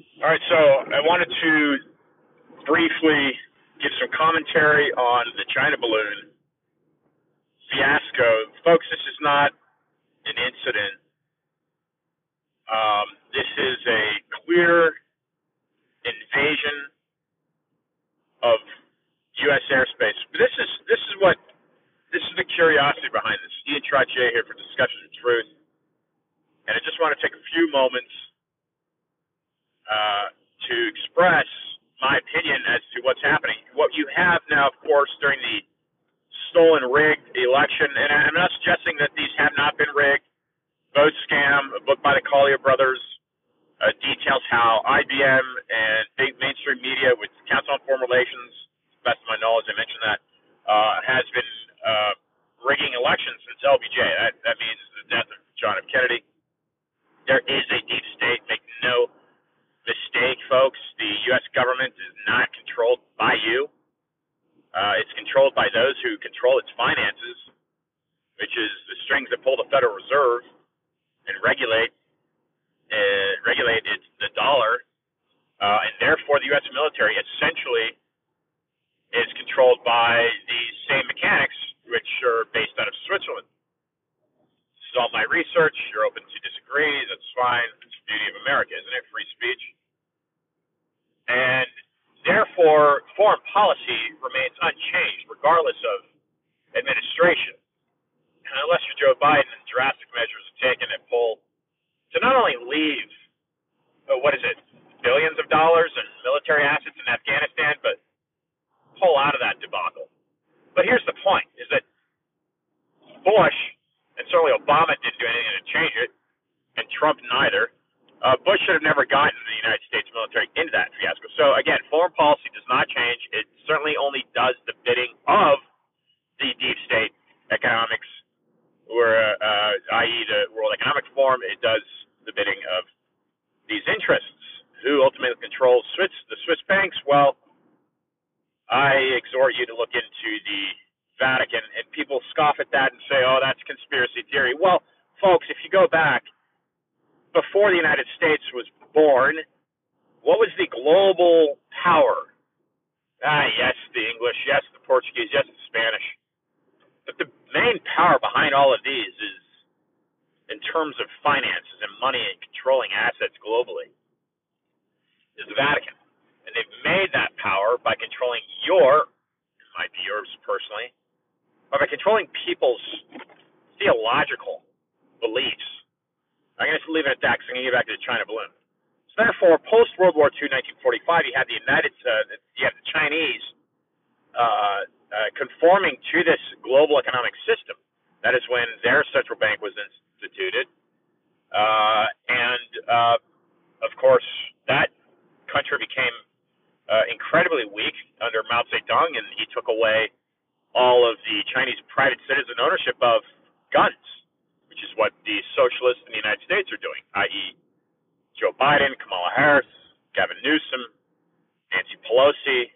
All right, so I wanted to briefly give some commentary on the China balloon fiasco. Folks, this is not an incident. Um, this is a clear invasion of U.S. airspace. This is this is what this is the curiosity behind this. Ian Trottier here for Discussion of Truth, and I just want to take a few moments uh, to express my opinion as to what's happening. What you have now, of course, during the stolen, rigged election, and I'm not suggesting that these have not been rigged. Vote scam, a book by the Collier brothers, uh, details how IBM and big mainstream media, which Council on Foreign Relations, best of my knowledge, I mentioned that, uh, has been uh, rigging elections since LBJ. That, that means the death of John F. Kennedy. There is a deep state. Make no mistake, folks. The U.S. government is not controlled by you. Uh, it's controlled by those who control its finances, which is the strings that pull the Federal Reserve and regulate uh, regulate its, the dollar, uh, and therefore the U.S. military essentially is controlled by these same mechanics, which are based out of Switzerland. This is all my research. You're open to disagree. That's fine. It's the beauty of America, isn't it? Free speech. And therefore, foreign policy remains unchanged regardless of administration. And unless you're Joe Biden and drastic measures are taken at pull to not only leave, uh, what is it, billions of dollars in military assets in Afghanistan, but pull out of that debacle. But here's the point: is that Bush and certainly Obama didn't do anything to change it, and Trump neither. Uh, Bush should have never gotten the United States military into that fiasco. So again, foreign policy does not change. It certainly only does the bidding of the deep state economics, or uh, i.e., the World Economic Forum. It does the bidding of these interests. Who ultimately controls Swiss, the Swiss banks? Well, I exhort you to look into the Vatican, and people scoff at that and say, "Oh, that's conspiracy theory." Well, folks, if you go back before the United States was born, what was the global power? Ah, yes, the English, yes, the Portuguese, yes, the Spanish. But the main power behind all of these is in terms of finances and money and controlling assets globally is the Vatican. And they've made that power by controlling your, it might be yours personally, but by controlling people's theological beliefs. I'm going to leave it at that because I'm going to get back to the China balloon. So therefore, post World War II, 1945, you had the United, uh, you had the Chinese uh, uh, conforming to this global economic system. That is when their central bank was in, instituted. Uh, and uh, of course, that country became uh, incredibly weak under Mao Zedong, and he took away all of the Chinese private citizen ownership of guns, which is what the socialists in the United States are doing, i.e., Joe Biden, Kamala Harris, Gavin Newsom, Nancy Pelosi,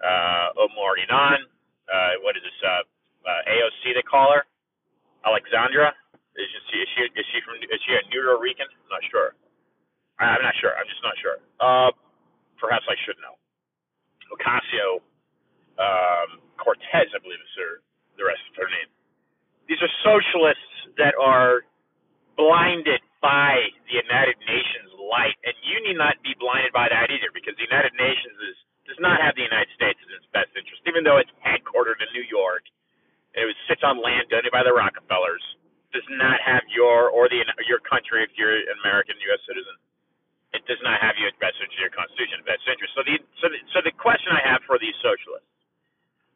uh, Omar Ilhan, uh, what is this, uh, uh, AOC they call her, Alexandra, is she is she is she from is she a Puerto Rican? I'm not sure. I, I'm not sure. I'm just not sure. Uh, perhaps I should know. Ocasio um, Cortez, I believe is her the rest of her name. These are socialists that are blinded by the United Nations light, and you need not be blinded by that either, because the United Nations is does not have the United States in its best interest, even though it's headquartered in New York. And it was, sits on land donated by the Rockefellers does not have your or the your country if you're an American U.S. citizen. It does not have you at best interest your Constitution best interest. So the so the, so the question I have for these socialists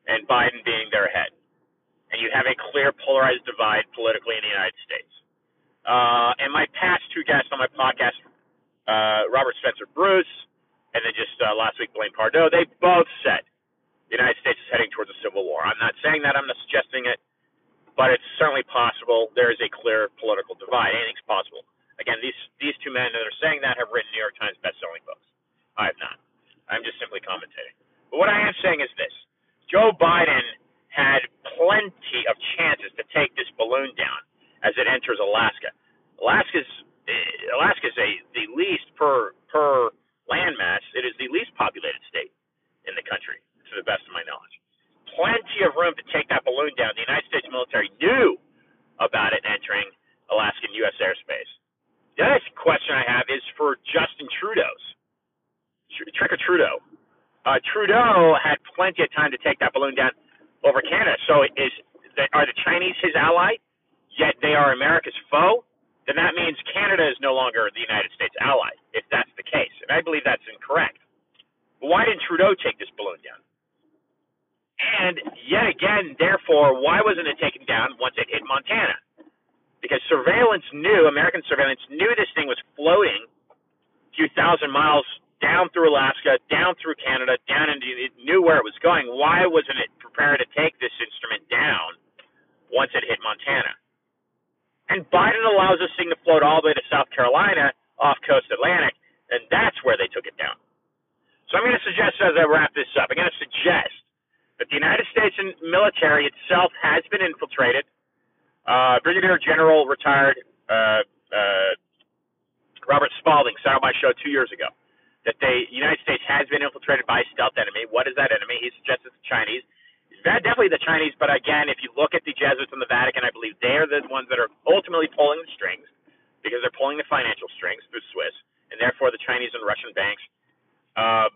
and Biden being their head, and you have a clear polarized divide politically in the United States. Uh, and my past two guests on my podcast, uh, Robert Spencer Bruce, and then just uh, last week Blaine Pardoe, they both said the United States is heading towards a civil war. I'm not saying that. I'm not suggesting it but it's certainly possible there is a clear political divide. Anything's possible. Again, these these two men that are saying that have written New York Times best-selling books. I have not. I'm just simply commentating. But what I am saying is this: Joe Biden had plenty of chances to take this balloon down as it enters Alaska. Alaska's eh, Alaska's a the least per per landmass. It is the least populated state in the country, to the best of my knowledge plenty of room to take that balloon down. The United States military knew about it entering Alaskan U.S. airspace. The next question I have is for Justin Trudeau's. Trick or Trudeau. Uh, Trudeau had plenty of time to take that balloon down over Canada. So is are the Chinese his ally? Yet they are America's foe. Then that means Canada is no longer the United States ally, if that's the case. And I believe that's incorrect. Why didn't Trudeau take this balloon down? And yet again, therefore, why wasn't it taken down once it hit Montana? because surveillance knew, American surveillance knew this thing was floating a few thousand miles down through Alaska, down through Canada, down into it knew where it was going. Why wasn't it prepared to take this instrument down once it hit Montana? And Biden allows this thing to float all the way to South Carolina off coast Atlantic, and that's where they took it down. So I'm going to suggest as I wrap this up, I'm going to suggest that the United States military itself has been infiltrated uh, Brigadier General retired uh, uh, Robert Spalding said on my show two years ago that the United States has been infiltrated by a stealth enemy. What is that enemy? He suggests it's the Chinese. Definitely the Chinese, but again, if you look at the Jesuits and the Vatican, I believe they're the ones that are ultimately pulling the strings because they're pulling the financial strings through Swiss, and therefore the Chinese and Russian banks. Uh,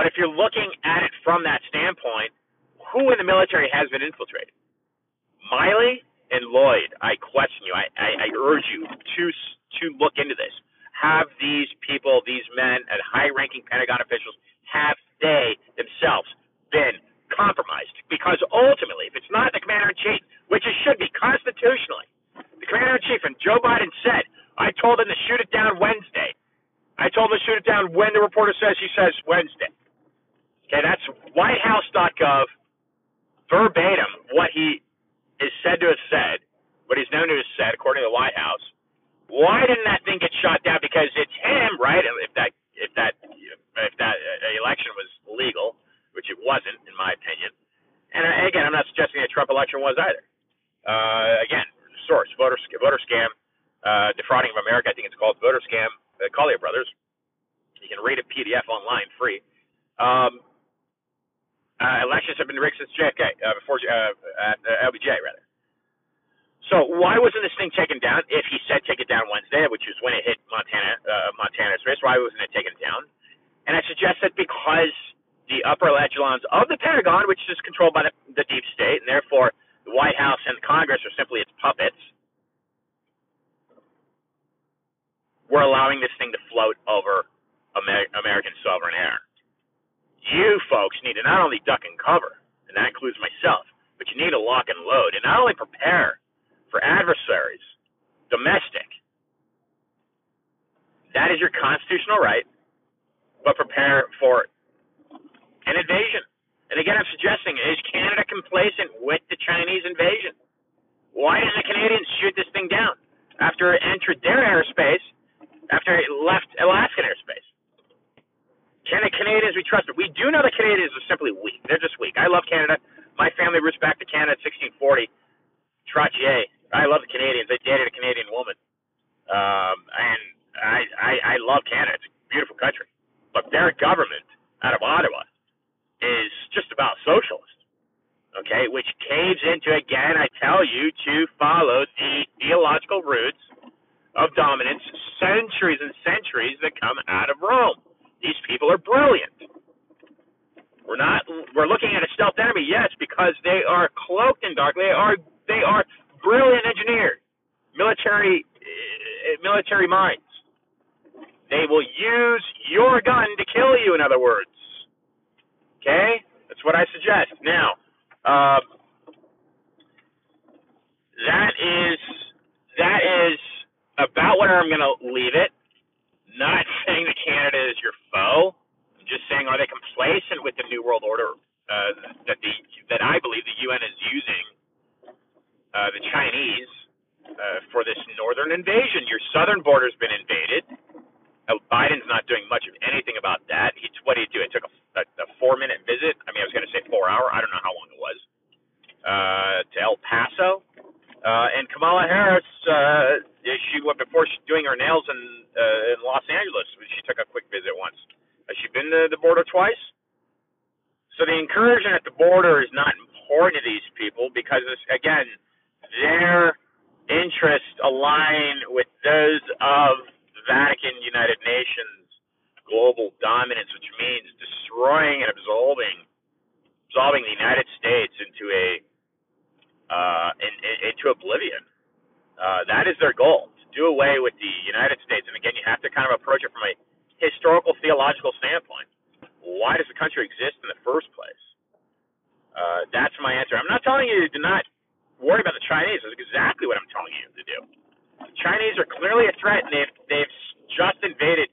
but if you're looking at it from that standpoint, who in the military has been infiltrated? Milley and Lloyd, I question you. I, I, I urge you to to look into this. Have these people, these men, and high-ranking Pentagon officials, have they themselves been compromised? Because ultimately, if it's not the commander in chief, which it should be constitutionally, the commander in chief, and Joe Biden said, I told him to shoot it down Wednesday. I told him to shoot it down when the reporter says he says Wednesday. Okay, that's WhiteHouse.gov verbatim what he is said to have said, what he's known to have said, according to the White House, why didn't that thing get shot down? Because it's him, right? If that if that if that uh, election was legal, which it wasn't, in my opinion. And uh, again, I'm not suggesting a Trump election was either. Uh, again, source voter voter scam, uh, defrauding of America. I think it's called voter scam. The Collier brothers. You can read a PDF online free. Um, uh, elections have since JFK, uh, before uh, uh, LBJ rather. So why wasn't this thing taken down? If he said take it down Wednesday, which is when it hit Montana, uh, Montana's wrist, why wasn't it taken down? And I suggest that because the upper echelons of the Pentagon, which is controlled by the, the deep state, and therefore the White House and Congress are simply its puppets, were allowing this thing to float over Amer- American sovereign air you folks need to not only duck and cover, and that includes myself, but you need to lock and load and not only prepare for adversaries, domestic. That is your constitutional right, but prepare for an invasion. And again, I'm suggesting is Canada complacent with the Chinese invasion? Why didn't the Canadians shoot this thing down after it entered their airspace, after it left Alaskan airspace? Can the Canadians be trusted? We do know the Canadians are simply weak. They're just weak. I love Canada. My family roots back to Canada 1640. Trottier. I love the Canadians. I dated a Canadian woman. Um, and I, I, I love Canada. It's a beautiful country. But their government out of Ottawa is just about socialist. Okay, which caves into, again, I tell you, to follow the theological roots of dominance centuries and centuries that come out of Rome. These people are brilliant. We're not. We're looking at a stealth enemy, yes, because they are cloaked in dark. They are. They are brilliant engineers, military, uh, military minds. They will use your gun to kill you. In other words, okay, that's what I suggest. Now, uh, that is that is about where I'm going to leave it. Not saying that Canada is your foe. I'm just saying, are they complacent with the New World Order uh, that the that I believe the UN is using uh, the Chinese uh, for this northern invasion? Your southern border's been invaded. Uh, Biden's not doing much of anything about that. He, what did he do? It took a, a, a four-minute visit. I mean, I was going to say four hour. I don't know how long it was uh, to El Paso. Uh, and Kamala Harris, uh, she went before she doing her nails in uh, in Los Angeles. She took a quick visit once. Has she been to the border twice? So the incursion at the border is not important to these people because, again, their interests align with those of American United Nations global dominance, which means destroying and absorbing absolving the United States into a uh, in, in, into oblivion. Uh, that is their goal to do away with the United States. And again, you have to kind of approach it from a historical theological standpoint. Why does the country exist in the first place? Uh, that's my answer. I'm not telling you to not worry about the Chinese. That's exactly what I'm telling you to do. The Chinese are clearly a threat, and they've they've just invaded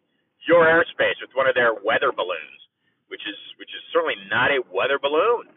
your airspace with one of their weather balloons, which is which is certainly not a weather balloon,